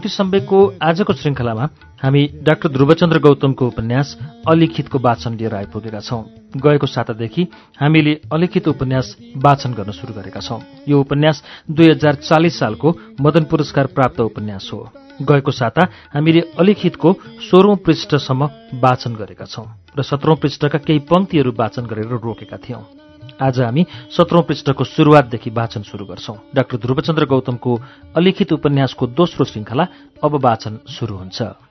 श्रुति सम्वेकको आजको श्रृङ्खलामा हामी डाक्टर ध्रुवचन्द्र गौतमको उपन्यास अलिखितको वाचन लिएर आइपुगेका छौं। गएको सातादेखि हामीले अलिखित उपन्यास वाचन गर्न शुरू गरेका छौं। यो उपन्यास दुई हजार चालिस सालको मदन पुरस्कार प्राप्त उपन्यास हो। गएको साता हामीले अलिखितको सोह्रौं पृष्ठसम्म वाचन गरेका छौं र सत्रौं पृष्ठका केही पंक्तिहरू वाचन गरेर रोकेका थियौं। आज हामी सत्रौं पृष्ठको शुरूआतदेखि वाचन शुरू गर्छौं। डाक्टर ध्रुवचन्द्र गौतमको अलिखित उपन्यासको दोस्रो श्रृङ्खला अब वाचन शुरू हुन्छ।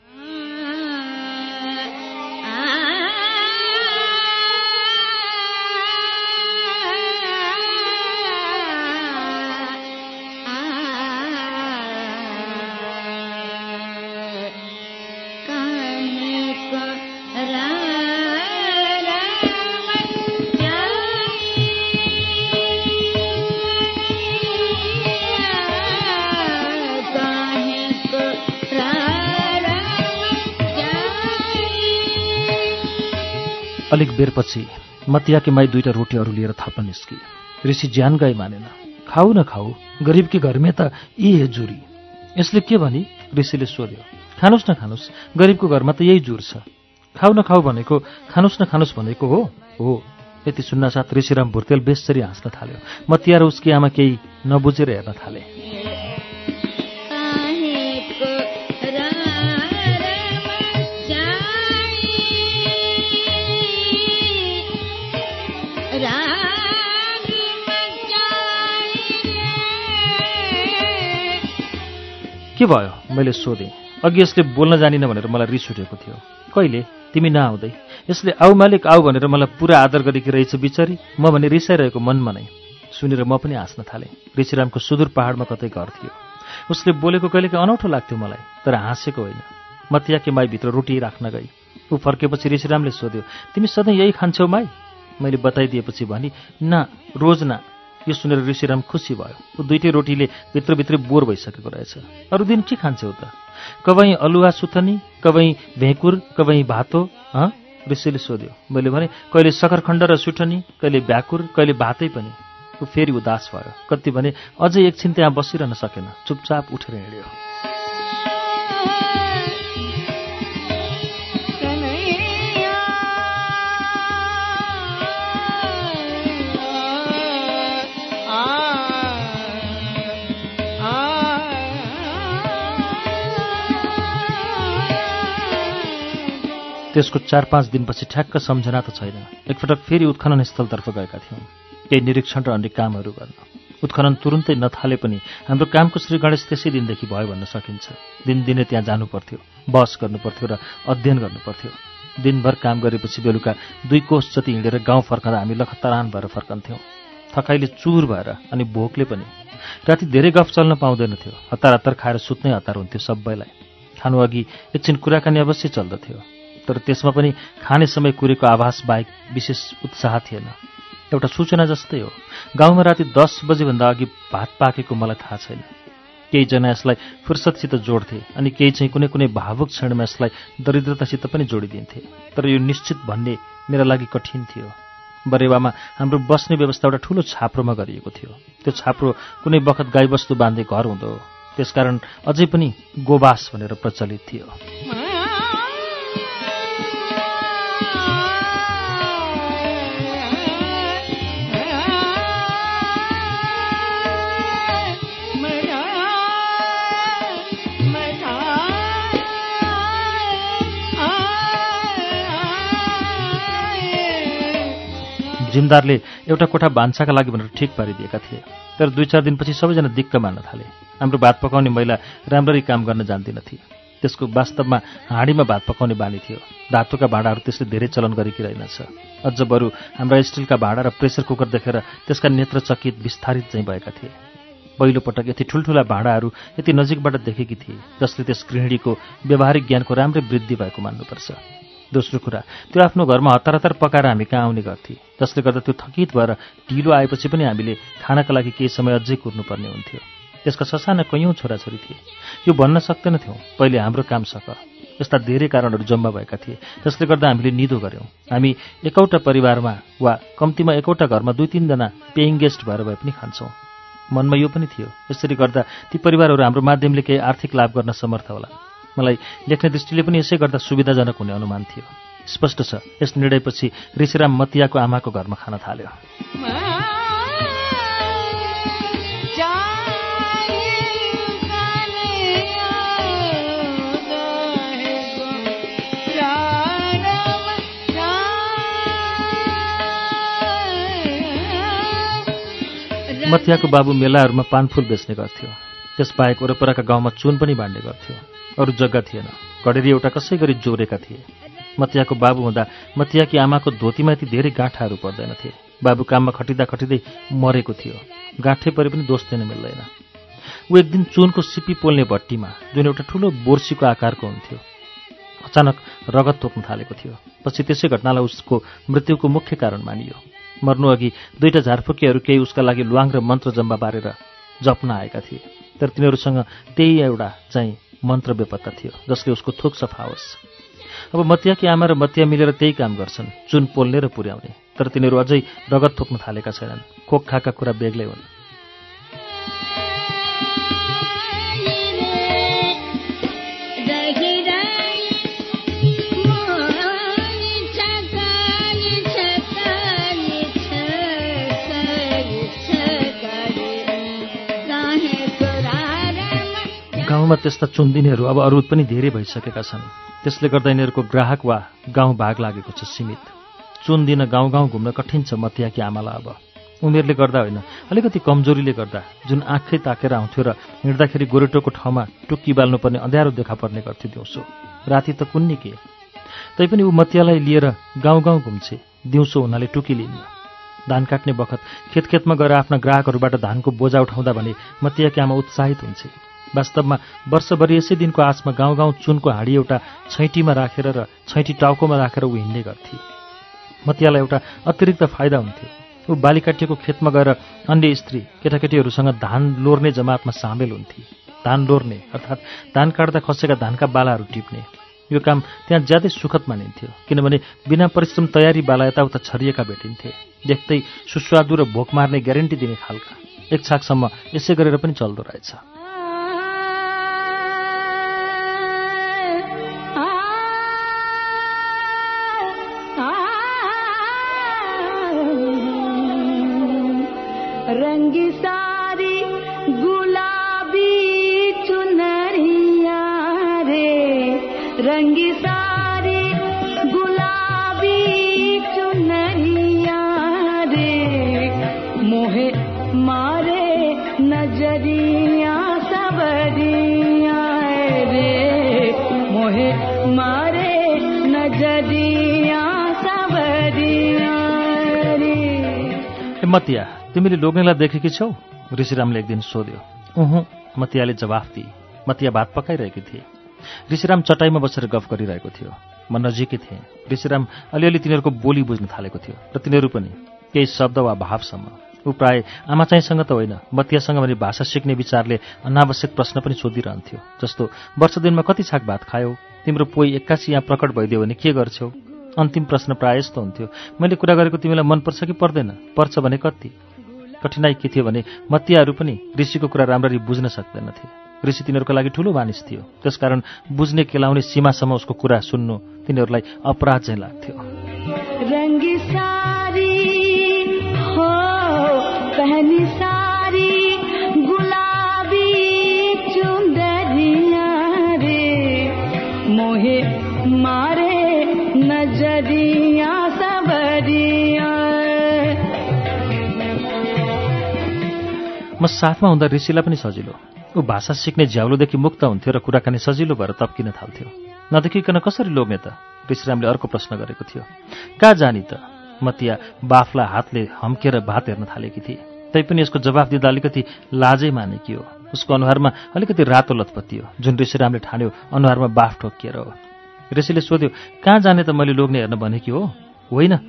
अलिक बेरपछि मतियाकी माई दुईटा रोटीहरू लिएर थप्न निस्की। ऋषि ज्यान गए मानेन खाऊ न खाऊ गरिबकी घरमै त यी हे जुरी यसले के भनी? ऋषिले सोध्यो खानुस् न खानुस् गरिबको घरमा त यही जुर छ। खाऊ न खाऊ भनेको खानुस् न खानुस् भनेको हो? हो। यति सुन्नासाथ ऋषिराम भुर्तेल बेसरी हाँस्न थाल्यो। मतिया र उसकी आमा केही नबुझेर हेर्न थाले। के भयो? मैले सोधेँ। अघि यसले बोल्न जानिन भनेर मलाई रिस उठेको थियो। कहिले? तिमी नआउँदै। यसले आऊ मालिक आऊ भनेर मलाई पुरा आदर गरेकी रहेछ बिचरी। म भने रिसाइरहेको मनमा नै। सुनेर म पनि हाँस्न थालेँ। ऋषिरामको सुदूर पहाडमा कतै घर थियो। उसले बोलेको कहिलेकाहीँ अनौठो लाग्थ्यो मलाई तर हाँसेको होइन। मतियाकी माईभित्र रोटी राख्न गई ऊ फर्केपछि ऋषिरामले सोध्यो तिमी सधैँ यही खान्छौ माई? मैले बताइदिएपछि भनी न रोज न। यो सुनेर ऋषिराम खुसी भयो। ऊ दुइटै रोटीले भित्रभित्रै बोर भइसकेको रहेछ। अरू दिन के खान्छौ त? कबै अलुवा सुथनी कबै भेकुर कबै भातो ऋषिले सोध्यो। मैले भने कहिले सकरखण्ड र सुठनी कहिले भ्याकुर कहिले भातै पनि। ऊ फेरि उदास भयो। कति भने अझै एकछिन त्यहाँ बसिरहन सकेन। चुपचाप उठेर हिँड्यो। त्यसको चार पाँच दिनपछि ठ्याक्क सम्झना त छैन। एकपटक फेरि उत्खनन स्थलतर्फ गएका थियौँ। केही निरीक्षण र अन्य कामहरू गर्न। उत्खनन तुरुन्तै नथाले पनि हाम्रो कामको श्री गणेश त्यसै दिनदेखि भयो भन्न सकिन्छ। दिनदिनै त्यहाँ जानु पर्थ्यो बस गर्नुपर्थ्यो र अध्ययन गर्नुपर्थ्यो। दिनभर काम गरेपछि बेलुका दुई कोष जति हिँडेर गाउँ फर्कँदा हामी लखतरान भएर फर्कन्थ्यौँ। थकाइले चुर भएर अनि भोकले पनि। राति धेरै गफ चल्न पाउँदैनथ्यो। हतार हतार खाएर सुत्नै हतार हुन्थ्यो सबैलाई। खानु अघि एकछिन कुराकानी अवश्य चल्दथ्यो। तर त्यसमा पनि खाने समय कुरेको आभास बाहेक विशेष उत्साह थिएन। एउटा सूचना जस्तै हो। गाउँमा राति दस बजेभन्दा अघि भात पाकेको मलाई थाहा छैन। केहीजना यसलाई फुर्सदसित जोड्थे अनि केही चाहिँ कुनै कुनै भावुक क्षणमा यसलाई दरिद्रतासित पनि जोडिदिन्थे। तर यो निश्चित भन्ने मेरा लागि कठिन थियो। बरेवामा हाम्रो बस्ने व्यवस्था एउटा ठूलो छाप्रोमा गरिएको थियो। त्यो छाप्रो कुनै बखत गाईबस्तु बाँध्ने घर हुँदो त्यसकारण अझै पनि गोबास भनेर प्रचलित थियो। जिमदारले एउटा कोठा भान्साका लागि भनेर ठिक पारिदिएका थिए। तर दुई चार दिनपछि सबैजना दिक्क मान्न थाले। हाम्रो भात पकाउने महिला राम्ररी काम गर्न जान्दिनथे त्यसको वास्तवमा हाँडीमा भात पकाउने बानी थियो। धातुका भाँडाहरू त्यसले धेरै चलन गरेकी रहेनछ। अझ बरु हाम्रा स्टिलका भाँडा र प्रेसर कुकर देखेर त्यसका नेत्र चकित विस्तारित चाहिँ भएका थिए। पहिलोपटक यति ठुल्ठुला भाँडाहरू यति नजिकबाट देखेकी थिए जसले त्यस गृहिणीको व्यावहारिक ज्ञानको राम्रै वृद्धि भएको मान्नुपर्छ। दोस्रो कुरा त्यो आफ्नो घरमा हतार हतार पकाएर हामी कहाँ आउने गर्थे? जसले गर्दा त्यो थकित भएर ढिलो आएपछि पनि हामीले खानाका लागि केही समय अझै कुर्नुपर्ने हुन्थ्यो। त्यसका ससाना कैयौँ छोराछोरी थिए। यो भन्न सक्दैनथ्यौँ पहिले हाम्रो काम सक। यस्ता धेरै कारणहरू जम्मा भएका थिए जसले गर्दा हामीले निदो गऱ्यौँ हामी एकौटा परिवारमा वा कम्तीमा एकौटा घरमा दुई तिनजना पेइङ गेस्ट भएर भए पनि खान्छौँ। मनमा यो पनि थियो यसरी गर्दा ती परिवारहरू हाम्रो माध्यमले केही आर्थिक लाभ गर्न समर्थ होला। मलाई लेख्ने दृष्टिले पनि यसै गर्दा सुविधाजनक हुने अनुमान थियो। स्पष्ट छ यस निर्णयपछि ऋषिराम मतियाको आमाको घरमा खान थाल्यो। मतियाको बाबु मेलाहरूमा पानफुल बेच्ने गर्थ्यो। त्यसबाहेक वरपरका गाउँमा चुन पनि बाँड्ने गर्थ्यो। अरू जग्गा थिएन। घडेरी एउटा कसै गरी जोडेका थिए। मतियाको बाबु हुँदा मतियाकी आमाको धोतीमा यति धेरै गाँठाहरू पर्दैनथे बाबु काममा खटिँदा खटिँदै मरेको थियो। गाँठै परे पनि दोष दिन मिल्दैन। ऊ एक दिन चुनको सिपी पोल्ने भट्टीमा जुन एउटा ठुलो बोर्सीको आकारको हुन्थ्यो। अचानक रगत तोक्न थालेको थियो। पछि त्यसै घटनालाई उसको मृत्युको मुख्य कारण मानियो। मर्नुअघि दुईटा झारफुकीहरू केही उसका लागि ल्वाङ र मन्त्र जम्बा बारेर जप्न आएका थिए। तर तिनीहरूसँग त्यही एउटा चाहिँ मन्त्र बेपत्ता थियो जसले उसको थोक सफा होस्। अब मतियाकी आमा र मतिया मिलेर त्यही काम गर्छन् चुन पोल्ने र पुर्याउने तर तिनीहरू अझै रगत थोक्न थालेका छैनन् खोक खाका कुरा बेग्लै हुन्। गाउँमा त्यस्ता चुन्दिनेहरू अब अरू पनि धेरै भइसकेका छन्। त्यसले गर्दा यिनीहरूको ग्राहक वा गाउँ भाग लागेको छ सीमित। चुन दिन गाउँ गाउँ घुम्न कठिन छ मतियाकी आमालाई अब। उमेरले गर्दा होइन अलिकति कमजोरीले गर्दा जुन आँखै ताकेर आउँथ्यो र हिँड्दाखेरि गोरेटोको ठाउँमा टुक्की बाल्नुपर्ने अँध्यारो देखा पर्ने गर्थ्यो दिउँसो। राति त कुन्नी के? तैपनि ऊ मतियालाई लिएर गाउँ गाउँ घुम्छे दिउँसो हुनाले टुकी लिने। धान काट्ने बखत खेत खेतमा गएर आफ्ना ग्राहकहरूबाट धानको बोजा उठाउँदा भने मतियाकी आमा उत्साहित हुन्छे। वास्तवमा वर्षभरि यसै दिनको आसमा गाउँ गाउँ चुनको हाँडी एउटा छैटीमा राखेर र छैटी टाउकोमा राखेर ऊ हिँड्ने गर्थे। मतियालाई एउटा अतिरिक्त फाइदा हुन्थ्यो। ऊ बालिकाटिएको खेतमा गएर अन्य स्त्री केटाकेटीहरूसँग धान लोर्ने जमातमा सामेल हुन्थे। धान लोर्ने अर्थात् धान काट्दा खसेका धानका बालाहरू टिप्ने। यो काम त्यहाँ ज्यादै सुखद मानिन्थ्यो किनभने बिना परिश्रम तयारी बाला यताउता छरिएका भेटिन्थे। देख्दै सुस्वादु र भोक मार्ने ग्यारेन्टी दिने खालका। एक छाकसम्म यसै गरेर पनि चल्दो रहेछ। रंग सारी गुलाबी चुनरिया रे। रंग सारी गुलाबी चुनरिया रे। मोहे मारे नज़रिया रे। मोहे मारे नज़रिया रे। हिम्मतिया तिमीले लोग्नेलाई देखेकी छौ? ऋषिरामले एक दिन सोध्यो। उहुँ। मतियाले जवाफ दिए। मतिया भात पकाइरहेकी थिए। ऋषिराम चटाइमा बसेर गफ गरिरहेको थियो। म नजिकै थिएँ। ऋषिराम अलिअलि तिनीहरूको बोली बुझ्न थालेको थियो र तिनीहरू पनि केही शब्द वा भावसम्म। ऊ प्राय आमा चाहिँसँग त होइन मतियासँग भने भाषा सिक्ने विचारले अनावश्यक प्रश्न पनि सोधिरहन्थ्यो। जस्तो वर्ष दिनमा कति छाक भात खायौ? तिम्रो पोइ एक्कासी यहाँ प्रकट भइदियो भने के गर्छौ? अन्तिम प्रश्न प्राय यस्तो हुन्थ्यो। मैले कुरा गरेको तिमीलाई मनपर्छ कि पर्दैन? पर्छ भने कति? कठिनाई के थियो भने मतियाहरू पनि ऋषिको कुरा राम्ररी बुझ्न सक्दैनथे। ऋषि तिनीहरूको लागि ठूलो मानिस थियो। त्यसकारण बुझ्ने केलाउने सीमासम्म उसको कुरा सुन्नु तिनीहरूलाई अपराध चाहिँ लाग्थ्यो म साथमा हुँदा ऋषिलाई पनि सजिलो। ऊ भाषा सिक्ने झ्याउलोदेखि मुक्त हुन्थ्यो र कुराकानी सजिलो भएर तप्किन थाल्थ्यो। नदेखिकन कसरी लोग्ने त? ऋषिरामले अर्को प्रश्न गरेको थियो। कहाँ जाने त मतिया बाफला हातले हम्केर भात हेर्न थालेकी थिए। तैपनि यसको जवाफ दिँदा अलिकति लाजै मानेकी हो। उसको अनुहारमा अलिकति रातो लतपत्ती हो जुन ऋषिरामले ठान्यो अनुहारमा बाफ ठोकिएर हो। ऋषिले सोध्यो कहाँ जाने त मैले लोग्ने हेर्न भनेकी हो? होइन।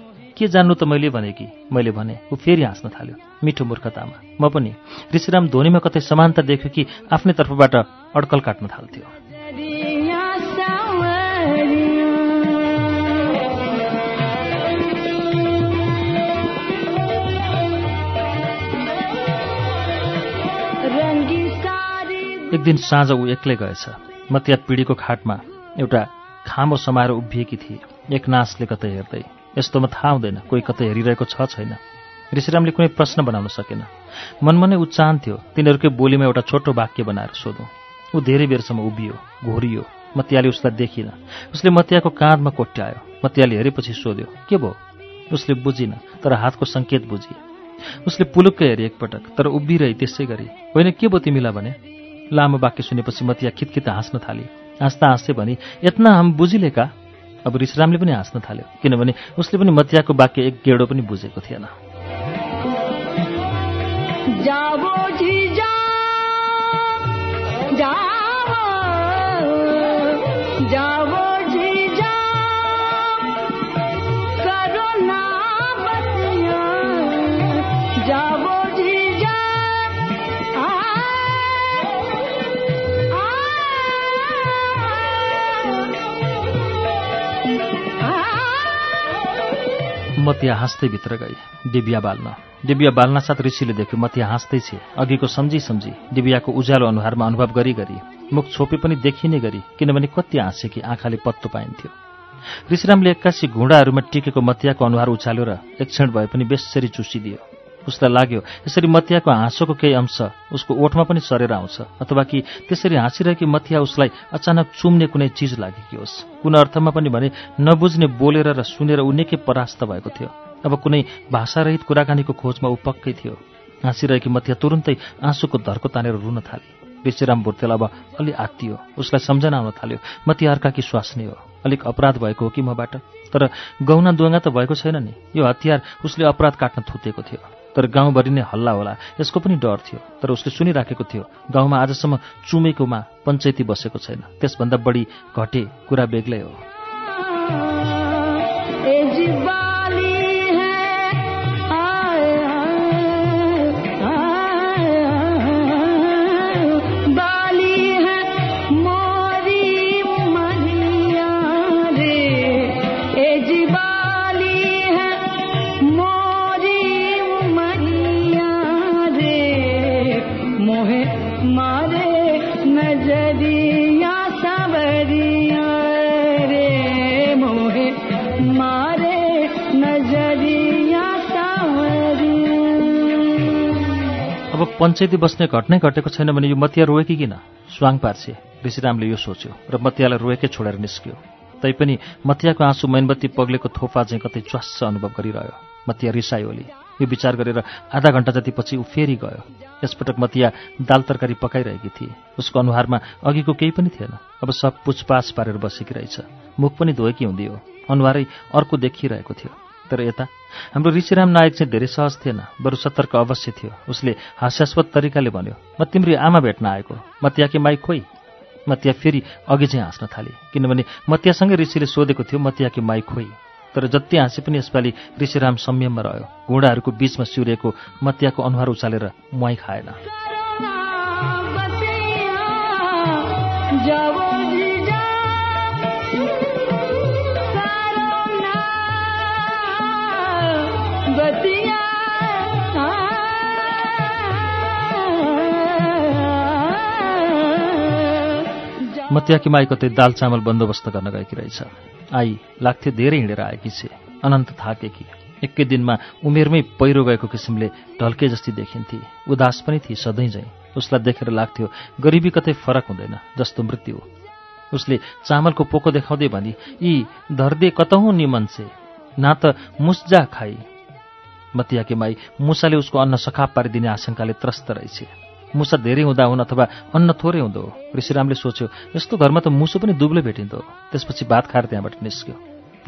के जान्नु त मैले भने कि? मैले भने ऊ फेरि हाँस्न थाल्यो मिठो मूर्खतामा। म पनि ऋषिराम धोनीमा कतै समानता देख्यो कि आफ्नै तर्फबाट अड्कल काट्न थाल्थ्यो। एक दिन साँझ ऊ एक्लै गएछ। मतिया पिँढीको खाटमा एउटा खामो समाएर उभिएकी थिए। एक नासले कतै हेर्दै यस्तोमा थाहा हुँदैन। कोही कतै हेरिरहेको छ छैन। ऋषिरामले कुनै प्रश्न बनाउन सकेन। मनमा नै ऊ चाहन्थ्यो तिनीहरूकै बोलीमा एउटा छोटो वाक्य बनाएर सोधौँ। ऊ धेरै बेरसम्म उभियो घोरियो। मतियाले उसलाई देखिन। उसले मतियाको काँधमा कोट्यायो। मतियाले हेरेपछि सोध्यो के भयो? उसले बुझिन तर हातको सङ्केत बुझी उसले पुलुक्कै हेरी एकपटक तर उभिरहे त्यसै गरी। होइन के भयो तिमीलाई भने? लामो वाक्य सुनेपछि मतिया खितखित हाँस्न थाली। हाँस्दा हाँस्दै भनी यत्ना हम बुझिले का अब ऋषरामले पनि हाँस्न थाल्यो किनभने उसले पनि मतियाको वाक्य एक गेडो पनि बुझेको थिएन। आ, मतिया हाँस्दै भित्र गई डिबिया बाल्न। डिबिया बाल्न साथ ऋषिले देख्यो मतिया हाँस्दै छे। अघिको सम्झी सम्झी डिबियाको उज्यालो अनुहारमा अनुभव गरी गरी मुख छोपे पनि देखिने गरी किनभने कति हाँसे कि आँखाले पत्तो पाइन्थ्यो। ऋषिरामले एक्कासी घुँडाहरूमा टिकेको मतियाको अनुहार उचाल्यो र एक क्षण भए पनि बेसरी चुसिदियो। उसलाई लाग्यो यसरी मतियाको हाँसोको केही अंश उसको ओठमा पनि सरेर आउँछ अथवा कि त्यसरी हाँसिरहेकी मतिया उसलाई अचानक चुम्ने कुनै चिज लागेकी होस्। कुन अर्थमा पनि भने नबुझ्ने बोलेर र सुनेर ऊ निकै परास्त भएको थियो। अब कुनै भाषारहित कुराकानीको खोजमा ऊ पक्कै थियो। हाँसिरहेकी मतिया तुरुन्तै आँसुको धर्को तानेर रुन थाली। ऋषिराम भुर्तेल अब अलि आत्तियो। उसलाई सम्झना आउन थाल्यो मतिया अर्काकी स्वास्नी हो। अलिक अपराध भएको हो कि मबाट? तर गौना दुवाङ्गा त भएको छैन नि। यो हतियार उसले अपराध काट्न थुतेको थियो। तर गाउँभरि नै हल्ला होला। यसको पनि डर थियो तर उसले सुनिराखेको थियो गाउँमा आजसम्म चुमेकोमा पञ्चायती बसेको छैन। त्यसभन्दा बढी घटे कुरा बेग्लै हो। पञ्चायती बस्ने घटनै घटेको छैन भने यो मतिया रोएकी किन? स्वाङ पार्छे ऋषिरामले यो सोच्यो र मतियालाई रोएकै छोडेर निस्क्यो। तैपनि मतियाको आँसु मैनबत्ती पग्लेको थोपा चाहिँ कतै च्वास्स अनुभव गरिरह्यो। मतिया रिसायोली यो विचार गरेर आधा घण्टा जतिपछि ऊ फेरि गयो। यसपटक मतिया दाल तरकारी पकाइरहेकी थिए। उसको अनुहारमा अघिको केही पनि थिएन। अब सब पुछपाछ पारेर बसेकी रहेछ। मुख पनि धोएकी हुँदी हो। अनुहारै अर्को देखिरहेको थियो। तर यता। हाम्रो ऋषिराम नायक चाहिँ धेरै सहज थिएन बरु सतर्क अवश्य थियो। उसले हास्यास्पद तरिकाले भन्यो म तिम्री आमा भेट्न आएको मतियाकी माई खोइ। मतिया फेरि अघि चाहिँ हाँस्न थाले किनभने मतियासँगै ऋषिले सोधेको थियो मतियाकी माई खोइ। तर जति हाँसे पनि यसपालि ऋषिराम संयममा रह्यो। घुँडाहरूको बीचमा सिउरेको मतियाको अनुहार उचालेर मुहाई खाएन। मतियाकी माई कतै दाल चामल बन्दोबस्त गर्न गएकी रहेछ। आई लाग्थ्यो धेरै हिँडेर आएकी छे। अनन्त थाकेकी एकै दिनमा उमेरमै पहिरो गएको किसिमले ढल्के जस्ती देखिन्थे। उदास पनि थिए सधैँ झैँ उसलाई देखेर लाग्थ्यो गरिबी कतै फरक हुँदैन जस्तो मृत्यु हो। उसले चामलको पोको देखाउँदै भनी यी धर्दे कतहुँ निमन छे ना त मुस्जा खाई। मतियाकी माई मुसाले उसको अन्न सखाप पारिदिने आशंकाले त्रस्त रहेछ। मुसा धेरै हुँदा हुन् अथवा अन्न थोरै हुँदो हो। ऋषिरामले सोच्यो यस्तो घरमा त मुसो पनि दुब्लै भेटिँदो त्यसपछि भात खाएर त्यहाँबाट निस्क्यो।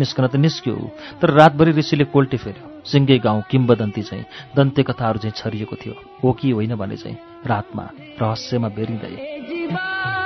निस्कन त निस्क्यो तर रातभरि ऋषिले कोल्टे फेर्यो। सिङ्गे गाउँ किम्बदन्ती चाहिँ दन्ते कथाहरू चाहिँ छरिएको थियो। हो कि होइन भने चाहिँ रातमा रहस्यमा बेरिँदै।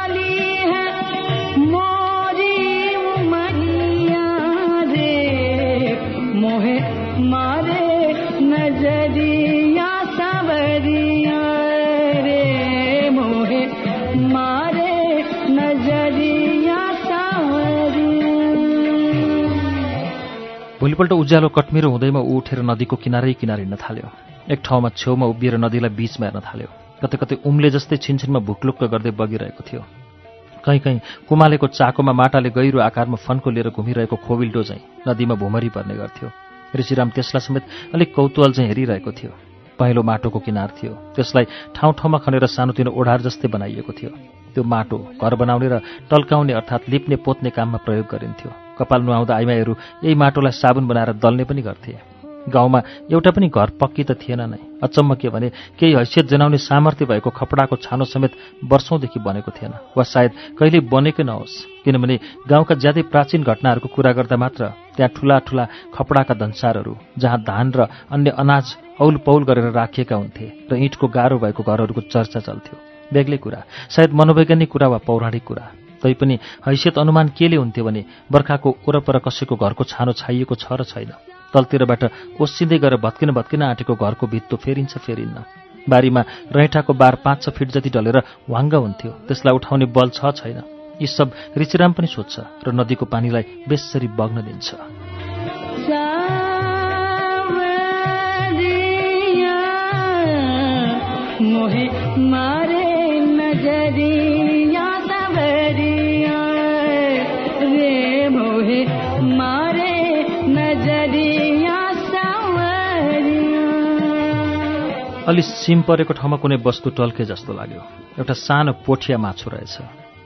भोलिपल्ट उज्यालो कट्मिरो हुँदैमा ऊ उठेर नदीको किनारै किनार हिँड्न थाल्यो। एक ठाउँमा छेउमा उभिएर नदीलाई बीचमा हेर्न थाल्यो। कतै कतै उम्ले जस्तै छिनछिनमा भुकलुक्क गर्दै बगिरहेको थियो। कहीँ कहीँ कुमालेको चाकोमा माटाले गहिरो आकारमा फन्को लिएर घुमिरहेको खोबिल्डो चाहिँ नदीमा भुमरी पर्ने गर्थ्यो। ऋषिराम त्यसलाई समेत अलिक कौतूहल चाहिँ हेरिरहेको थियो। पहेँलो माटोको किनार थियो। त्यसलाई ठाउँ ठाउँमा खनेर सानोतिनो ओढार जस्तै बनाइएको थियो। त्यो माटो घर बनाउने र टल्काउने अर्थात् लिप्ने पोत्ने काममा प्रयोग गरिन्थ्यो। कपाल नुहाउँदा आइमाईहरू यही माटोलाई साबुन बनाएर दल्ने पनि गर्थे। गाउँमा एउटा पनि घर पक्की त थिएन नै। अचम्म के भने केही हैसियत जनाउने सामर्थ्य भएको खपडाको छानो समेत वर्षौंदेखि बनेको थिएन वा सायद कहिल्यै बनेकै नहोस्। किनभने गाउँका ज्यादै प्राचीन घटनाहरूको कुरा गर्दा मात्र त्यहाँ ठूला ठूला खपडाका धन्सारहरू जहाँ धान र अन्य अनाज औल पौल गरेर राखिएका हुन्थे र इँटको गाह्रो भएको घरहरूको चर्चा चल्थ्यो। बेग्लै कुरा। सायद मनोवैज्ञानिक कुरा वा पौराणिक कुरा। तैपनि हैसियत अनुमान केले हुन्थ्यो भने बर्खाको वरपर कसैको घरको छानो छाइएको छ र छैन। तलतिरबाट ओसिँदै गएर भत्किन भत्किन आँटेको घरको भित्तो फेरिन्छ फेरिन्न। बारीमा रैठाको बार पाँच छ फिट जति डलेर वाङ्ग हुन्थ्यो। त्यसलाई उठाउने बल छ छैन। यी सब ऋषिराम पनि सोध्छ र नदीको पानीलाई बेसरी बग्न दिन्छ। सावरिया मोहे मारे अलि सिम परेको ठाउँमा कुनै वस्तु टल्के जस्तो लाग्यो। एउटा सानो पोठिया माछो रहेछ।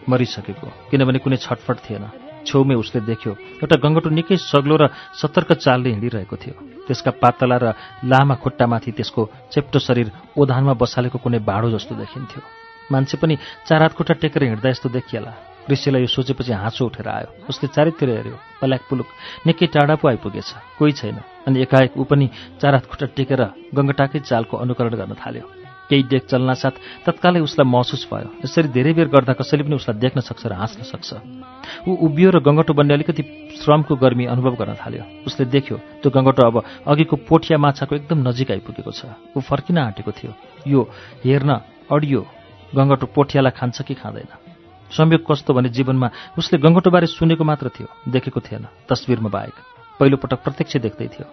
मरिसकेको किनभने कुनै छटफट थिएन। छेउमै उसले देख्यो एउटा गङ्गटो निकै सग्लो र सतर्क चालले हिँडिरहेको थियो। त्यसका पातला र लामा खुट्टामाथि त्यसको चेप्टो शरीर ओधानमा बसालेको कुनै भाँडो जस्तो देखिन्थ्यो। मान्छे पनि चार हात खुट्टा टेकेर हिँड्दा यस्तो देखिएला। ऋषिलाई यो सोचेपछि हाँसो उठेर आयो। उसले चारैतिर हेऱ्यो। पल्याक पुलुक निकै टाढा पो आइपुगेछ। कोही छैन। अनि एकाएक ऊ पनि चार हात खुट्टा टेकेर गङ्गटाकै चालको अनुकरण गर्न थाल्यो। केही डेक चल्नासाथ तत्कालै उसलाई महसुस भयो। यसरी धेरै बेर गर्दा कसैले पनि उसलाई देख्न सक्छ र हाँस्न सक्छ। ऊ उभियो र गङ्गटो बन्ने अलिकति श्रमको गर्मी अनुभव गर्न थाल्यो। उसले देख्यो त्यो गङ्गटो अब अघिको पोठिया माछाको एकदम नजिक आइपुगेको छ। ऊ फर्किन आँटेको थियो। यो हेर्न अडियो गङ्गटो पोठियालाई खान्छ कि खाँदैन? संयोग कस्तो भने जीवनमा उसले गङ्गटोबारे सुनेको मात्र थियो देखेको थिएन तस्विरमा बाहेक। पहिलोपटक प्रत्यक्ष देख्दै थियो।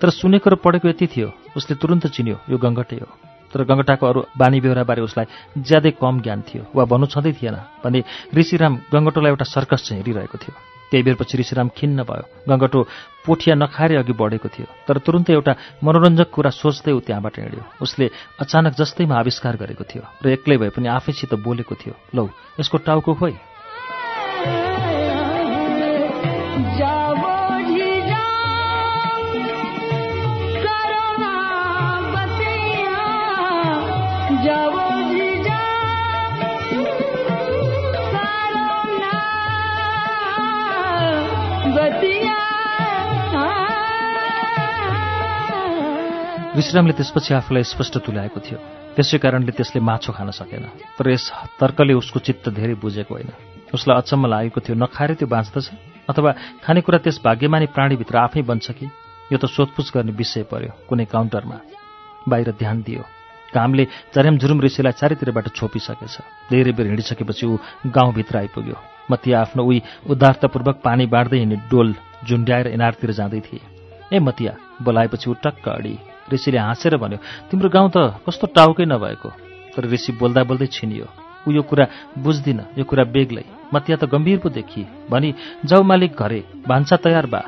तर सुनेको र पढेको यति थियो उसले तुरन्त चिन्यो यो गङ्गटै हो। तर गङ्गटाको अरू बानी बेहोराबारे उसलाई ज्यादै कम ज्ञान थियो वा भन्नु छँदै थिएन भने ऋषिराम गङ्गटोलाई एउटा सर्कस चाहिँ हेरिरहेको थियो। त्यही बेरपछि ऋषिराम खिन्न भयो। गङ्गटो पोठिया नखाएर अघि बढेको थियो तर तुरुन्तै एउटा मनोरञ्जक कुरा सोच्दै ऊ त्यहाँबाट हिँड्यो। उसले अचानक जस्तैमा आविष्कार गरेको थियो र एक्लै भए पनि आफैसित बोलेको थियो लौ यसको टाउको खोइ। विश्रामले त्यसपछि आफूलाई स्पष्ट तुल्याएको थियो। त्यसै कारणले त्यसले माछो खान सकेन। तर यस तर्कले उसको चित्त धेरै बुझेको होइन। उसलाई अचम्म लागेको थियो नखाएर त्यो बाँच्दछ? अथवा खानेकुरा त्यस भाग्यमानी प्राणीभित्र आफै बन्छ कि? यो त सोधपुछ गर्ने विषय पर्यो कुनै काउन्टरमा। बाहिर ध्यान दियो। घामले चर्यामझुरुम ऋषिलाई चारैतिरबाट छोपिसकेछ। धेरै बेर हिँडिसकेपछि ऊ गाउँभित्र आइपुग्यो। मतिया आफ्नो उही उदारतापूर्वक पानी बाँड्दै हिँड्ने डोल झुन्ड्याएर इनारतिर जाँदै थिए। ए मतिया बोलाएपछि ऊ टक्क अडी। ऋषिले हाँसेर भन्यो तिम्रो गाउँ त कस्तो टाउकै नभएको तर ऋषि बोल्दा बोल्दै छिनियो ऊ यो कुरा बुझ्दिन यो कुरा बेग्लै। मतिया त गम्भीर पो देखिए। भनी जाउ मालिक घरे भान्सा तयार बा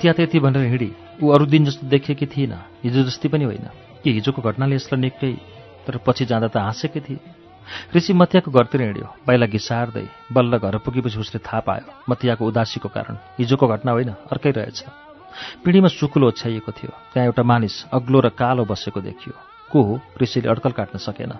सावरिया मतिया त यति भनेर हिँडी ऊ अरू दिन जस्तो देखेकी थिइन हिजो जस्तै पनि होइन। कि हिजोको घटनाले यसलाई निकै तर पछि जाँदा त हाँसेकै थिए। ऋषि मतियाको घरतिर हिँड्यो। बाइला घिसार्दै बल्ल घर पुगेपछि उसले थाहा पायो मतियाको उदासीको कारण हिजोको घटना होइन अर्कै रहेछ। पिँढीमा सुकुलो ओछ्याइएको थियो। त्यहाँ एउटा मानिस अग्लो र कालो बसेको देखियो। को हो? ऋषिले अड्कल काट्न सकेन।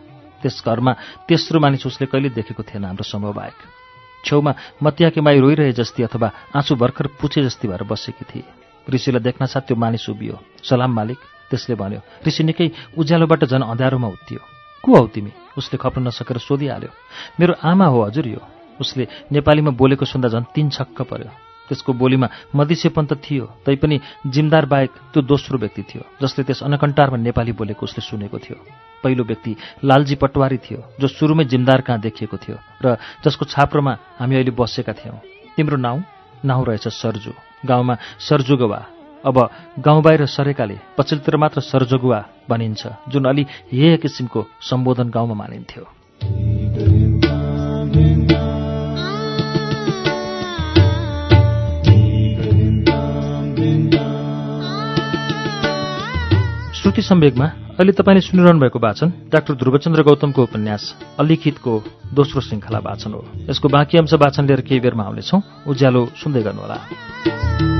त्यस घरमा तेस्रो मानिस उसले कहिले देखेको थिएन। हाम्रो समूह बाहेक। छेउमा मतियाकी माई रोइरहे जस्ती अथवा आँसु भर्खर पुछे जस्ती भएर बसेकी थिए। ऋषिलाई देख्न साथ त्यो मानिस उभियो। सलाम मालिक त्यसले भन्यो। ऋषि निकै उज्यालोबाट झन् अँध्यारोमा उत्तियो। को हौ तिमी? उसले खप्न नसकेर सोधिहाल्यो। मेरो आमा हो हजुर यो। उसले नेपालीमा बोलेको सुन्दा झन् तीन छक्क पर्यो। त्यसको बोलीमा मदिसेपन त थियो तैपनि जिमदार बाहेक त्यो दोस्रो व्यक्ति थियो जसले त्यस अनकन्टारमा नेपाली बोलेको उसले सुनेको थियो। पहिलो व्यक्ति लालजी पटवारी थियो जो सुरुमै जिमदार कहाँ देखिएको थियो र जसको छाप्रोमा हामी अहिले बसेका थियौँ। तिम्रो नाउँ? नाउँ रहेछ सरजु। गाउँमा सरजुगवा अब गाउँ बाहिर सरेकाले पछिल्लोतिर मात्र सरजगुवा भनिन्छ जुन अलि हे किसिमको सम्बोधन गाउँमा मानिन्थ्यो। श्रुति सम्वेकमा अहिले तपाईँले सुनिरहनु भएको वाचन डाक्टर ध्रुवचन्द्र गौतमको उपन्यास अलिखितको दोस्रो श्रृङ्खला वाचन हो। यसको बाँकी अंश वाचन लिएर केही बेरमा आउनेछौँ। उज्यालो सुन्दै गर्नुहोला।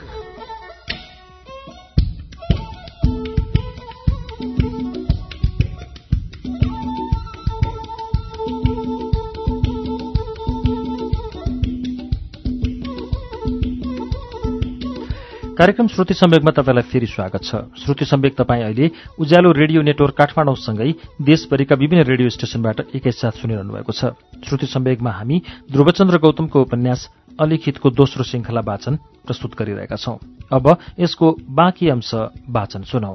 कार्यक्रम श्रुति सम्वेकमा तपाईँलाई फेरि स्वागत छ। श्रुति सम्वेक तपाईँ अहिले उज्यालो रेडियो नेटवर्क काठमाडौँसँगै देशभरिका विभिन्न रेडियो स्टेशनबाट एकैसाथ सुनिरहनु भएको छ। श्रुति सम्वेकमा हामी ध्रुवचन्द्र गौतमको उपन्यास अलिखितको दोस्रो श्रृङ्खला वाचन प्रस्तुत गरिरहेका छौं। अब यसको बाँकी अंश वाचन सुनौ।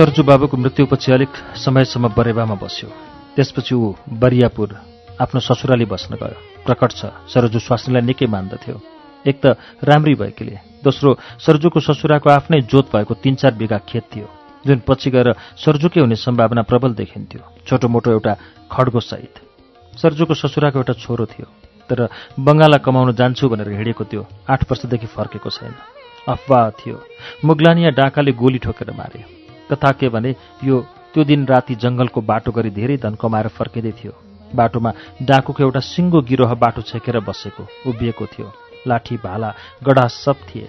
सरजू बाबुको मृत्युपछि अलिक समयसम्म बरेवामा बस्यो। त्यसपछि ऊ बरियापुर आफ्नो ससुराली बस्न गयो। प्रकट छ सरजू स्वास्नीलाई निकै मान्दथ्यो एक त राम्री भएकीले। दोस्रो सरजुको ससुराको आफ्नै जोत भएको तीन चार बिघा खेत थियो जुन पछि गएर सरजुकै हुने सम्भावना प्रबल देखिन्थ्यो। छोटो मोटो एउटा खड्गो सहित। सरजुको ससुराको एउटा छोरो थियो तर बङ्गाला कमाउन जान्छु भनेर हिँडेको त्यो आठ वर्षदेखि फर्केको छैन। अफवाह थियो। मुगलानिया डाकाले गोली ठोकेर मारे। कथा के भने यो त्यो दिन राति जङ्गलको बाटो गरी धेरै धन कमाएर फर्किँदै थियो। बाटोमा डाकुको एउटा सिङ्गो गिरोह बाटो छेकेर बसेको उभिएको थियो। लाठी भाला गडा सब थिए।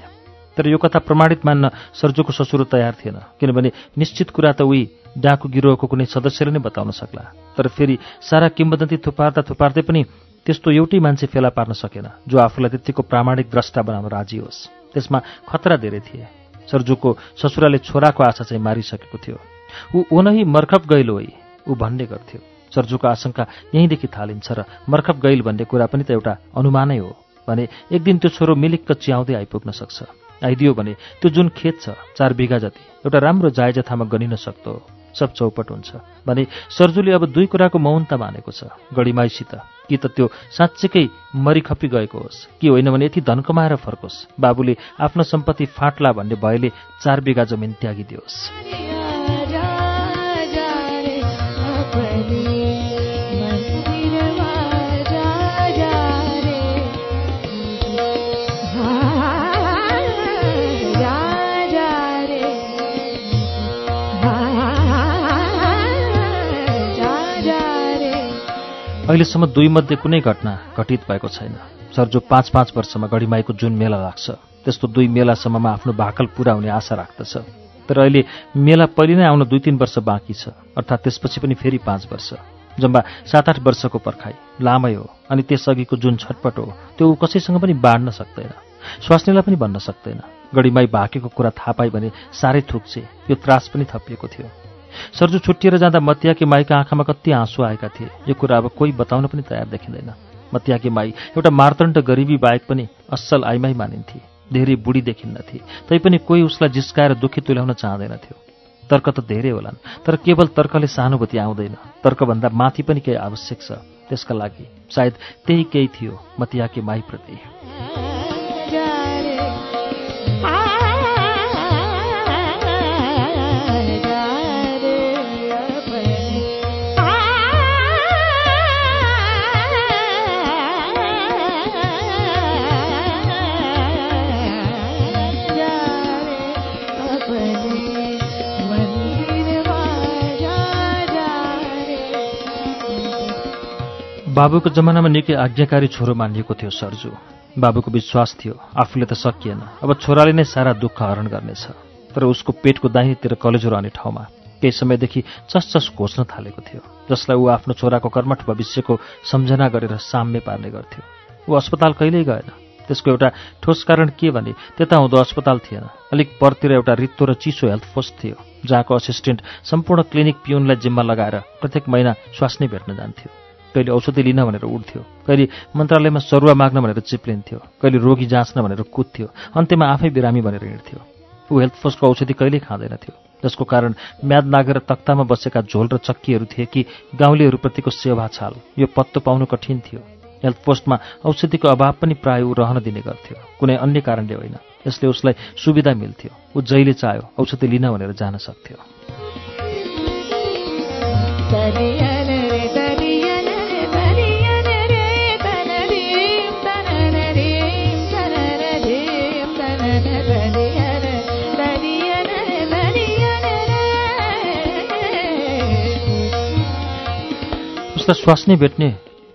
तर यो कथा प्रमाणित मान्न सर्जुको ससुरो तयार थिएन किनभने निश्चित कुरा त उही डाकु गिरोहको कुनै सदस्यले नै बताउन सक्ला। तर फेरि सारा किम्बदन्ती थुपार्दा थुपार्दै पनि त्यस्तो एउटै मान्छे फेला पार्न सकेन जो आफूलाई त्यत्तिको प्रामाणिक द्रष्टा बनाउन राजी होस्। त्यसमा खतरा धेरै थिए। सर्जुको ससुराले छोराको आशा चाहिँ मारिसकेको थियो। ऊ ओनही मर्खप गैल होइ ऊ भन्ने गर्थ्यो। सर्जुको आशंका यहीँदेखि थालिन्छ र मर्खप गैल भन्ने कुरा पनि त एउटा अनुमानै हो भने एक दिन त्यो छोरो मिलिक्क च्याउँदै आइपुग्न सक्छ। आइदियो भने त्यो जुन खेत छ चार बिघा जति एउटा राम्रो जायजथामा गनिन सक्दो सब चौपट हुन्छ। भने सर्जुले अब दुई कुराको मौनता मानेको छ। गढीमाईसित कि त त्यो साँच्चीकै मरिखपी गएको होस् कि होइन भने यति धन कमाएर फर्कोस्। बाबुले आफ्नो सम्पत्ति फाट्ला भन्ने भयले चार बिघा जमिन त्यागिदियोस्। अहिलेसम्म दुई मध्ये कुनै घटना घटित भएको छैन। सर्जो पाँच पाँच वर्षमा गढीमाईको जुन मेला लाग्छ त्यस्तो दुई मेलासम्ममा आफ्नो भाकल पुरा हुने आशा राख्दछ। तर अहिले मेला पहिले नै आउन दुई तिन वर्ष बाँकी छ अर्थात् त्यसपछि पनि फेरि पाँच वर्ष। जम्मा सात आठ वर्षको पर्खाइ लामै हो अनि त्यसअघिको जुन छटपट हो त्यो कसैसँग पनि बाँड्न सक्दैन। स्वास्नीलाई पनि भन्न सक्दैन। गढीमाई भाकेको कुरा थाहा पाइ भने साह्रै थुक्छे यो त्रास पनि थपिएको थियो। सर्जु छुट्टिएर जाँदा मतियाकी माईका आँखामा कति आँसु आएका थिए। यो कुरा अब कोही बताउन पनि तयार देखिँदैन। मतियाकी माई एउटा मार्तण्ड गरिबी बाहेक पनि असल आइमाई मानिन्थे। धेरै बुढी देखिन्नथे। तैपनि कोही उसलाई जिस्काएर दुःखी तुल्याउन चाहँदैनथ्यो। तर्क त धेरै होलान् तर केवल तर्कले सहानुभूति आउँदैन। तर्कभन्दा माथि पनि केही आवश्यक छ। त्यसका लागि सायद त्यही केही थियो मतियाकी माईप्रति। बाबुको जमानामा निकै आज्ञाकारी छोरो मानिएको थियो सर्जु। बाबुको विश्वास थियो आफूले त सकिएन। अब छोराले नै सारा दुःख हरण गर्नेछ। तर उसको पेटको दाहिनेतिर कलेजो रहने ठाउँमा केही समयदेखि चसचस घोच्न थालेको थियो जसलाई ऊ आफ्नो छोराको कर्मठ भविष्यको सम्झना गरेर साम्य पार्ने गर्थ्यो। ऊ अस्पताल कहिल्यै गएन। त्यसको एउटा ठोस कारण के भने त्यता हुँदो अस्पताल थिएन। अलिक परतिर एउटा रित्तो र चिसो हेल्थ पोस्ट थियो जहाँको असिस्टेन्ट सम्पूर्ण क्लिनिक पिउनलाई जिम्मा लगाएर प्रत्येक महिना स्वास्नी भेट्न जान्थ्यो। कहिले औषधि लिन भनेर उठ्थ्यो कहिले मन्त्रालयमा सरुवा माग्न भनेर चिप्लिन्थ्यो कहिले रोगी जाँच्न भनेर कुद्थ्यो अन्त्यमा आफै बिरामी भनेर हिँड्थ्यो। ऊ हेल्थ पोस्टको औषधि कहिल्यै खाँदैनथ्यो जसको कारण म्याद नागेर तख्तामा बसेका झोल र चक्कीहरू थिए कि गाउँलेहरूप्रतिको सेवा छाल यो पत्तो पाउनु कठिन थियो। हेल्थ पोस्टमा औषधिको अभाव पनि प्राय ऊ रहन दिने गर्थ्यो कुनै अन्य कारणले होइन यसले उसलाई सुविधा मिल्थ्यो ऊ जहिले चाह्यो औषधि लिन भनेर जान सक्थ्यो। स्वास्नी भेट्ने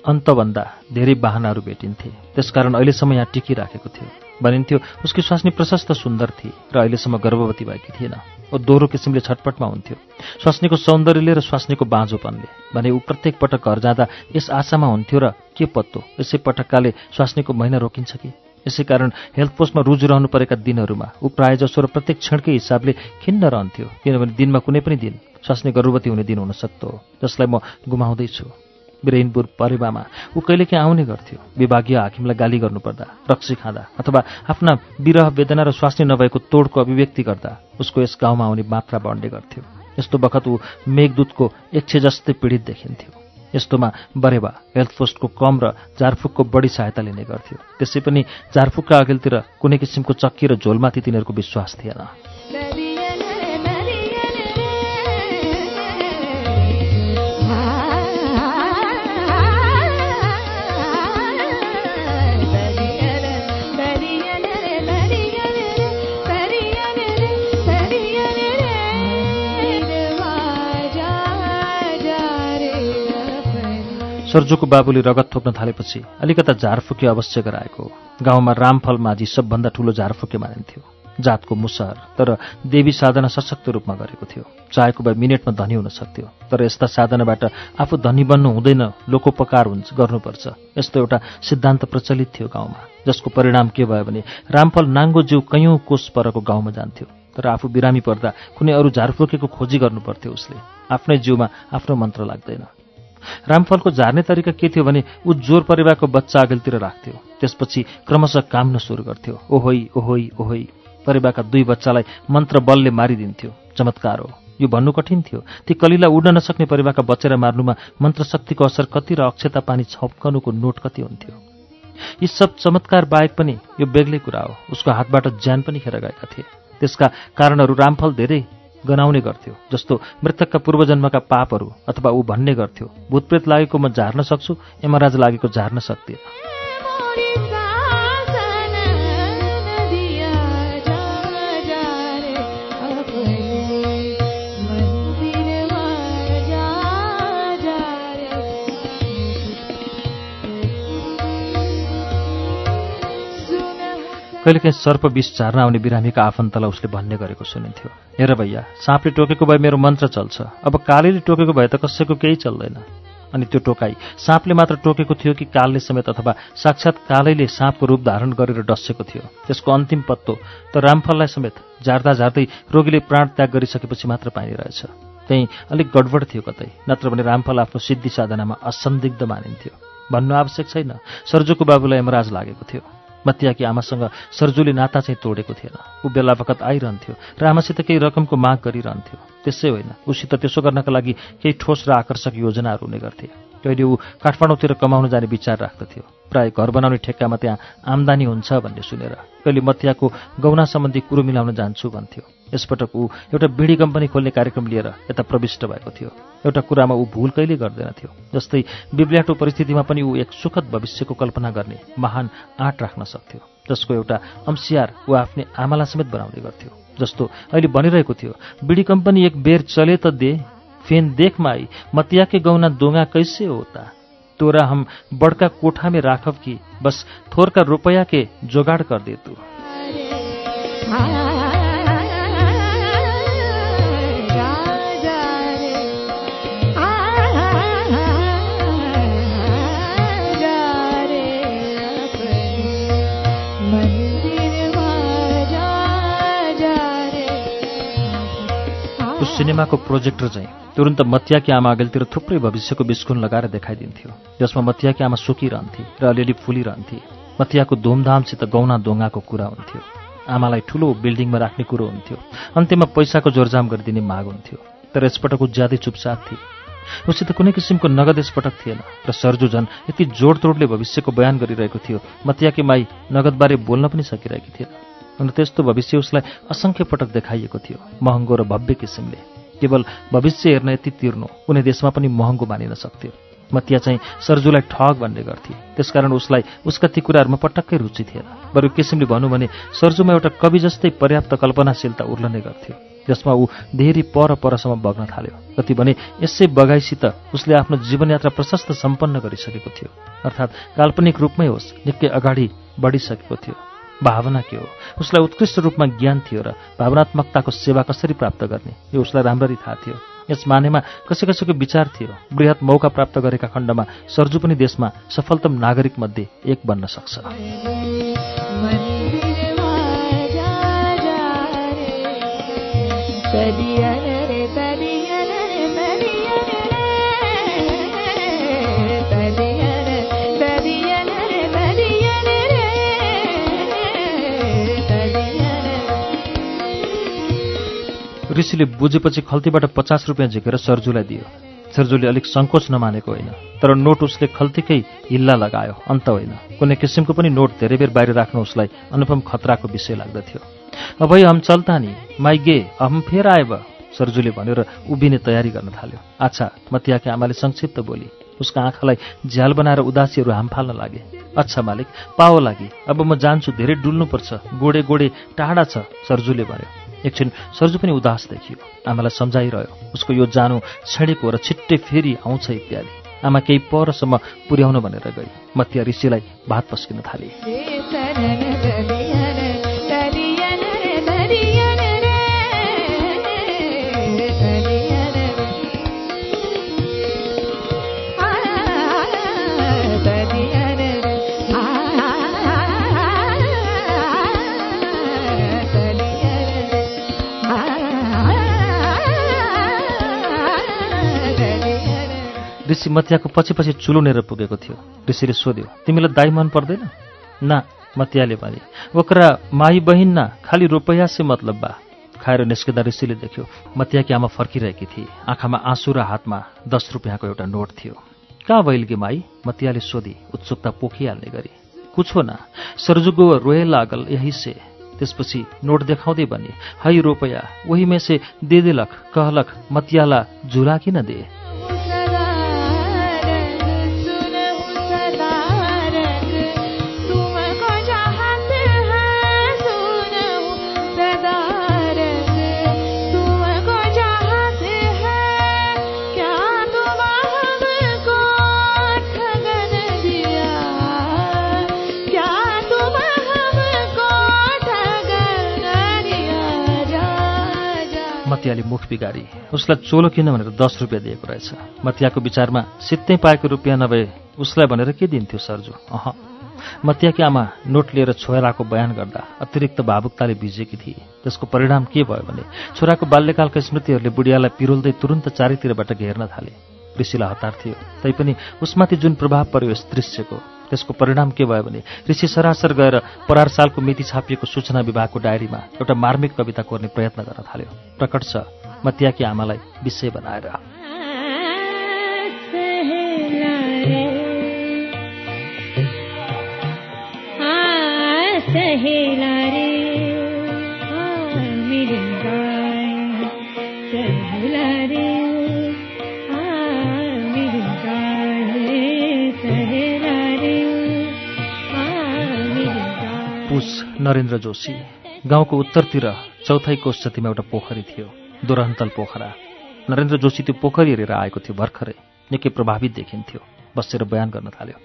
अन्तभन्दा धेरै बाहनाहरू भेटिन्थे। त्यसकारण अहिलेसम्म यहाँ टिकिराखेको थियो। भनिन्थ्यो उसकी स्वास्नी प्रशस्त सुन्दर थिए र अहिलेसम्म गर्भवती भएकी थिएन। ऊ दोहोरो किसिमले छटपटमा हुन्थ्यो। स्वास्नीको सौन्दर्यले र स्वास्नीको बाँझोपनले भने ऊ प्रत्येक पटक घर जाँदा यस आशामा हुन्थ्यो र के पत्तो? यसै पटक्काले स्वास्नीको महिना रोकिन्छ कि? यसै कारण हेल्थ पोस्टमा रुजु रहनु परेका दिनहरूमा ऊ प्रायजसो र प्रत्येक क्षणकै हिसाबले खिन्न रहन्थ्यो। किनभने दिनमा कुनै पनि दिन स्वास्नी गर्भवती हुने दिन हुन सक्दो हो जसलाई म गुमाउँदैछु। बिरेनपुर परेवामा ऊ कहिलेकाहीँ आउने गर्थ्यो। विभागीय हाकिमलाई गाली गर्नुपर्दा रक्सी खाँदा अथवा आफ्ना विरह वेदना र स्वास्नी नभएको तोडको अभिव्यक्ति गर्दा उसको यस गाउँमा आउने मात्रा बढ्ने गर्थ्यो। यस्तो बखत ऊ मेघदूतको एकछे जस्तै पीडित देखिन्थ्यो। यस्तोमा बरेवा हेल्थ पोस्टको कम र झारफुकको बढी सहायता लिने गर्थ्यो। त्यसै पनि झारफुकका अघिल्तिर कुनै किसिमको चक्की र झोलमाथि तिनीहरूको विश्वास थिएन। सर्जुको बाबुले रगत थोक्न थालेपछि अलिकता झारफुके अवश्य गराएको। गाउँमा रामफल माझी सबभन्दा ठूलो झारफुके मानिन्थ्यो। जातको मुसहर तर देवी साधना सशक्त रूपमा गरेको थियो। चाहेको भए मिनेटमा धनी हुन सक्थ्यो तर यस्ता साधनाबाट आफू धनी बन्नु हुँदैन लोकोपकार हुन्छ गर्नुपर्छ। यस्तो एउटा सिद्धान्त प्रचलित थियो गाउँमा जसको परिणाम के भयो भने रामफल नाङ्गो जिउ कैयौँ कोष परको गाउँमा जान्थ्यो। तर आफू बिरामी पर्दा कुनै अरू झारफुकेको खोजी गर्नुपर्थ्यो उसले। आफ्नै जिउमा आफ्नो मन्त्र लाग्दैन। रामफलको झार्ने तरिका के थियो भने ऊ जोर परिवारको बच्चा अघिल्तिर राख्थ्यो। त्यसपछि क्रमशः काम्न सुरु गर्थ्यो। ओहोइ ओहोइ ओहोइ परिवारका दुई बच्चालाई मन्त्र बलले मारिदिन्थ्यो। चमत्कार हो। यो भन्नु कठिन थियो। ती कलिला उड्न नसक्ने परिवारका बचेर मार्नुमा मन्त्रशक्तिको असर कति र अक्षता पानी छप्कनुको नोट कति हुन्थ्यो। यी सब चमत्कार बाहेक पनि यो बेग्लै कुरा हो। उसको हातबाट ज्यान पनि खेर गएका थिए। त्यसका कारणहरू रामफल धेरै गनाउने गर्थ्यो जस्तो मृतकका पूर्वजन्मका पापहरू अथवा ऊ भन्ने गर्थ्यो भूतप्रेत लागेको म झार्न सक्छु यमराज लागेको झार्न सक्दिनँ। कहिलेकाहीँ सर्प विष झार्न आउने बिरामीका आफन्तलाई उसले भन्ने गरेको सुनिन्थ्यो। हेर भैया साँपले टोकेको भए मेरो मन्त्र चल्छ। अब कालीले टोकेको भए त कसैको केही चल्दैन। अनि त्यो टोकाई साँपले मात्र टोकेको थियो कि कालले समेत अथवा साक्षात कालैले साँपको रूप धारण गरेर डसेको थियो। त्यसको अन्तिम पत्तो त रामफललाई समेत झार्दा झार्दै रोगीले प्राण त्याग गरिसकेपछि मात्र पाइने रहेछ। त्यहीँ अलिक गडबड थियो कतै नत्र भने रामफल आफ्नो सिद्धि साधनामा असन्दिग्ध मानिन्थ्यो। भन्नु आवश्यक छैन। सर्जुको बाबुलाई यमराज लागेको थियो। मतियाकी आमासँग सर्जुले नाता चाहिँ तोडेको थिएन। ऊ बेला बखत आइरहन्थ्यो र आमासित केही रकमको माग गरिरहन्थ्यो। त्यसै होइन उसित त्यसो गर्नका लागि केही ठोस र आकर्षक योजनाहरू हुने गर्थे। कहिले ऊ काठमाडौँतिर कमाउन जाने विचार राख्दथ्यो। प्राय घर बनाउने ठेक्कामा त्यहाँ आम्दानी हुन्छ भन्ने सुनेर कहिले मतियाको गौना सम्बन्धी कुरो मिलाउन जान्छु भन्थ्यो। यसपटक ऊ एउटा बिडी कम्पनी खोल्ने कार्यक्रम लिएर यता प्रविष्ट भएको थियो। एउटा कुरामा ऊ भूल कहिले गर्दैनथ्यो जस्तै बिब्ल्याटो परिस्थितिमा पनि ऊ एक सुखद भविष्यको कल्पना गर्ने महान आँट राख्न सक्थ्यो जसको एउटा अंशियार ऊ आफ्नै आमालाई समेत बनाउने गर्थ्यो। जस्तो अहिले बनिरहेको थियो बिडी कम्पनी एक बेर चले त दे फेन देखमा आई मतिया के गौना दोंगा कैसे होता? तोरा हम बड़का कोठा में राखब की बस थोर का रुपया के जोगाड़ कर दे तू। सिनेमाको प्रोजेक्टर चाहिँ। तुरन्त मतियाकी आमा अघिल्तिर थुप्रै भविष्यको बिस्कुन लगाएर देखाइदिन्थ्यो। जसमा मतियाकी आमा सुकिरहन्थे र अलिअलि फुलिरहन्थे। मतियाको धुमधामसित गौना दोङ्गाको कुरा हुन्थ्यो। आमालाई ठुलो बिल्डिङमा राख्ने कुरो हुन्थ्यो। अन्त्यमा पैसाको जोरजाम गरिदिने माग हुन्थ्यो। तर यसपटक ऊ ज्यादै चुपचाप थिए। उसित कुनै किसिमको नगद यसपटक थिएन र सर्जु झन् यति जोडतोडले भविष्यको बयान गरिरहेको थियो। मतियाकी माई नगदबारे बोल्न पनि सकिरहेकी थिएन। अनि त्यस्तो भविष्य उसलाई असङ्ख्य पटक देखाइएको थियो। महँगो र भव्य किसिमले। केवल भविष्य हेर्न यति तिर्नु कुनै देशमा पनि महँगो मानिन सक्थ्यो। मतिया चाहिँ सर्जुलाई ठग भन्ने गर्थे। त्यसकारण उसलाई उसका ती कुराहरूमा पटक्कै रुचि थिएन। बरु किसिमले भनौँ भने सर्जुमा एउटा कवि जस्तै पर्याप्त कल्पनाशीलता उर्लने गर्थ्यो जसमा ऊ धेरै पर परसम्म बग्न थाल्यो। कति भने यसै बगाइसित उसले आफ्नो जीवनयात्रा प्रशस्त सम्पन्न गरिसकेको थियो। अर्थात् काल्पनिक रूपमै होस् निकै अगाडि बढिसकेको थियो। भावना के हो। उसलाई उत्कृष्ट रूपमा ज्ञान थियो र भावनात्मकताको सेवा कसरी प्राप्त गर्ने यो उसलाई राम्ररी थाहा थियो। यस मानेमा कसै कसैको विचार थियो। वृहत मौका प्राप्त गरेका खण्डमा सर्जु पनि देशमा सफलतम नागरिक मध्ये एक बन्न सक्छ। ऋषिले बुझेपछि खल्तीबाट पचास रुपियाँ झिकेर सर्जुलाई दियो। सर्जुले अलिक सङ्कोच नमानेको होइन तर नोट उसले खल्तीकै हिल्ला लगायो अन्त होइन। कुनै किसिमको पनि नोट धेरै बेर बाहिर राख्नु उसलाई अनुपम खतराको विषय लाग्दथ्यो। अब हम चल्ता नि। माइगे हम फेर आए ब। सर्जुले भनेर उभिने तयारी गर्न थाल्यो। आच्छा मतियाकी आमाले संक्षिप्त बोली। उसका आँखालाई झ्याल बनाएर उदासीहरू हाम फाल्न लागे। अच्छा मालिक पाओ लागि। अब म जान्छु धेरै डुल्नुपर्छ। गोडे गोडे टाढा छ सर्जुले भन्यो। एकछिन सर्जु पनि उदास देखियो। आमालाई सम्झाइरह्यो उसको यो जानु छेडेको र छिट्टै फेरि आउँछ इत्यादि। आमा केही परसम्म पुर्याउन भनेर गई। मतिया ऋषिलाई भात पस्किन थाले। ऋषि मतियाको पछि पछि चुलुनेर पुगेको थियो। ऋषिले सोध्यो तिमीलाई दाई मन पर्दैन? ना मतियाले भने ओकरा माई बहिन ना खालि रुपैयाँ से मतलब बा। खाएर निस्किँदा ऋषिले देख्यो मतियाकी आमा फर्किरहेकी थिए। आँखामा आँसु र हातमा दस रुपियाँको एउटा नोट थियो। कहाँ भइल्गे माई? मतियाले सोधी उत्सुकता पोखिहाल्ने गरी। कुछो न सरजुगो रोए लागल यही से त्यसपछि नोट देखाउँदै भने है रुपैयाँ वही में से दे देलक कहलक मतियाला झुला किन दे? मतियाले मुख बिगारी। उसलाई चोलो किन भनेर दस रुपियाँ दिएको रहेछ। मतियाको विचारमा सित्तै पाएको रुपियाँ नभए उसलाई भनेर के दिन्थ्यो सरजु? अह। मतियाकी आमा नोट लिएर छोराको बयान गर्दा अतिरिक्त भावुकताले भिजेकी थिए। त्यसको परिणाम के भयो भने छोराको बाल्यकालका स्मृतिहरूले बुढियालाई पिरोल्दै तुरन्त चारैतिरबाट घेर्न थाले। ऋषिलाई हतार थियो। तैपनि उसमाथि जुन प्रभाव पर्यो यस दृश्यको त्यसको परिणाम के भयो भने ऋषि सरासर गएर परार सालको मिति छापिएको सूचना विभागको डायरीमा एउटा मार्मिक कविता कोर्ने प्रयत्न गर्न थाल्यो। प्रकट छ मतियाकी आमालाई विषय बनाएर। सहेला रे नरेन्द्र जोशी गाउँको उत्तरतिर चौथाइ कोष जतिमा एउटा पोखरी थियो दोरहन्तल पोखरा। नरेन्द्र जोशी त्यो पोखरी हेरेर आएको थियो भर्खरै निकै प्रभावित देखिन्थ्यो बसेर बयान गर्न थाल्यो।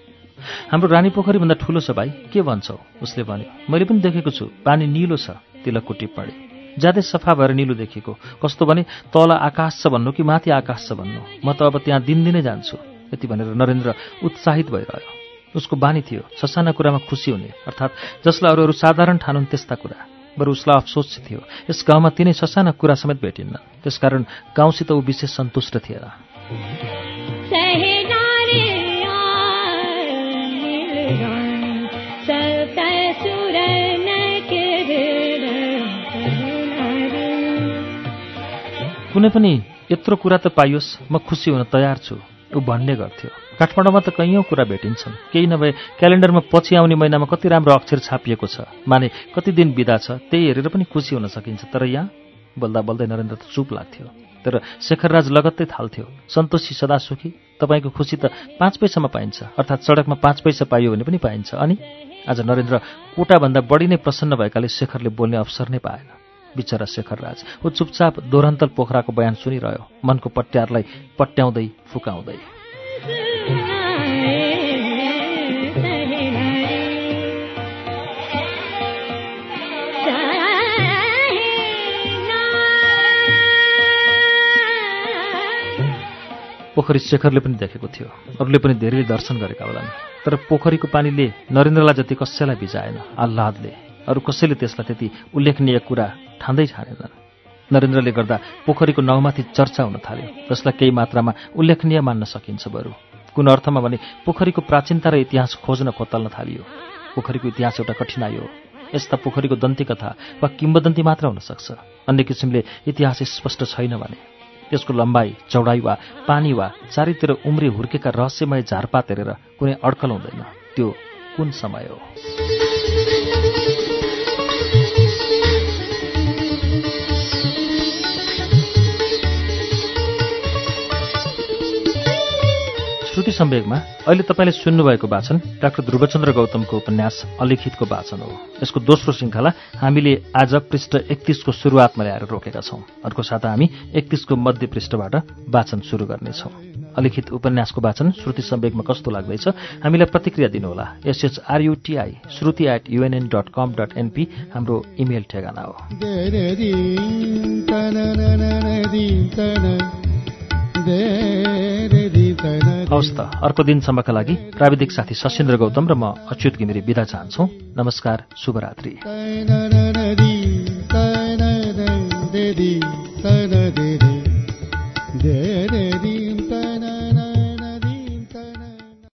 हाम्रो रानी पोखरीभन्दा ठुलो छ भाइ के भन्छौ? उसले भन्यो। मैले पनि देखेको छु पानी निलो छ तिलकको टिप्पणी ज्यादै सफा भएर निलो देखेको कस्तो भने तल आकाश छ भन्नु कि माथि आकाश छ भन्नु? म त अब त्यहाँ दिनदिनै जान्छु। यति भनेर नरेन्द्र उत्साहित भइरह्यो। उसको बानी थियो। ससाना कुरामा खुसी हुने। अर्थात् जसलाई अरू अरू साधारण ठानुन् त्यस्ता कुरा। बरु उसलाई अफसोस थियो। यस गाउँमा तिनै ससाना कुरा समेत भेटिन्न। त्यसकारण गाउँसित ऊ विशेष सन्तुष्ट थिएन। कुनै पनि यत्रो कुरा त पाइयोस्। म खुसी हुन तयार छु। ऊ भन्ने गर्थ्यो। काठमाडौँमा त कैयौँ कुरा भेटिन्छन्। केही नभए क्यालेन्डरमा पछि आउने महिनामा कति राम्रो अक्षर छापिएको छ। माने कति दिन बिदा छ त्यही हेरेर पनि खुसी हुन सकिन्छ। तर यहाँ बोल्दा बोल्दै नरेन्द्र त चुप लाग्थ्यो। तर शेखरराज लगत्तै थाल्थ्यो। सन्तोषी सदा सुखी। तपाईँको खुसी त पाँच पैसामा पाइन्छ। अर्थात् सडकमा पाँच पैसा पाइयो भने पनि पाइन्छ। अनि आज नरेन्द्र कोटाभन्दा बढी नै प्रसन्न भएकाले शेखरले बोल्ने अवसर नै पाएन। बिचरा शेखरराज ऊ चुपचाप दोरन्तल पोखराको बयान सुनिरह्यो। मनको पट्यारलाई पट्याउँदै फुकाउँदै। पोखरी शेखरले पनि देखेको थियो। अरूले पनि धेरैले दर्शन गरेका होलान्। तर पोखरीको पानीले नरेन्द्रलाई जति कसैलाई भिजाएन आह्लादले। अरू कसैले त्यसलाई त्यति उल्लेखनीय कुरा ठान्दै ठानेनन् नरेन्द्रले गर्दा पोखरीको नाउँमाथि चर्चा हुन थाल्यो। जसलाई केही मात्रामा उल्लेखनीय मान्न सकिन्छ बरु। कुन अर्थमा भने पोखरीको प्राचीनता र इतिहास खोज्न खोतल्न थालियो। पोखरीको इतिहास एउटा कठिनाइ हो। यस्ता पोखरीको दन्ती कथा वा किम्बदन्ती मात्र हुन सक्छ अन्य किसिमले इतिहास स्पष्ट छैन भने। त्यसको लम्बाइ चौडाइ वा पानी वा चारैतिर उम्री हुर्केका रहस्यमय झारपात हेरेर कुनै अड्कल हुँदैन। त्यो कुन समय हो? श्रुति सम्वेगमा अहिले तपाईँले सुन्नुभएको वाचन डाक्टर ध्रुवचन्द्र गौतमको उपन्यास अलिखितको वाचन हो। यसको दोस्रो श्रृङ्खला हामीले आज पृष्ठ एकतिसको सुरुवातमा ल्याएर रोकेका छौँ। अर्को साता हामी एकतिसको मध्य पृष्ठबाट वाचन सुरु गर्नेछौँ। अलिखित उपन्यासको वाचन श्रुति सम्वेगमा कस्तो लाग्दैछ हामीलाई प्रतिक्रिया दिनुहोला। S H R U T I Shruti at UNN dot com dot NP हाम्रो इमेल ठेगाना हो। हवस् त अर्को दिनसम्मका लागि प्राविधिक साथी सशेन्द्र गौतम र म अच्युत घिमिरे बिदा चाहन्छौ। नमस्कार शुभरात्रि।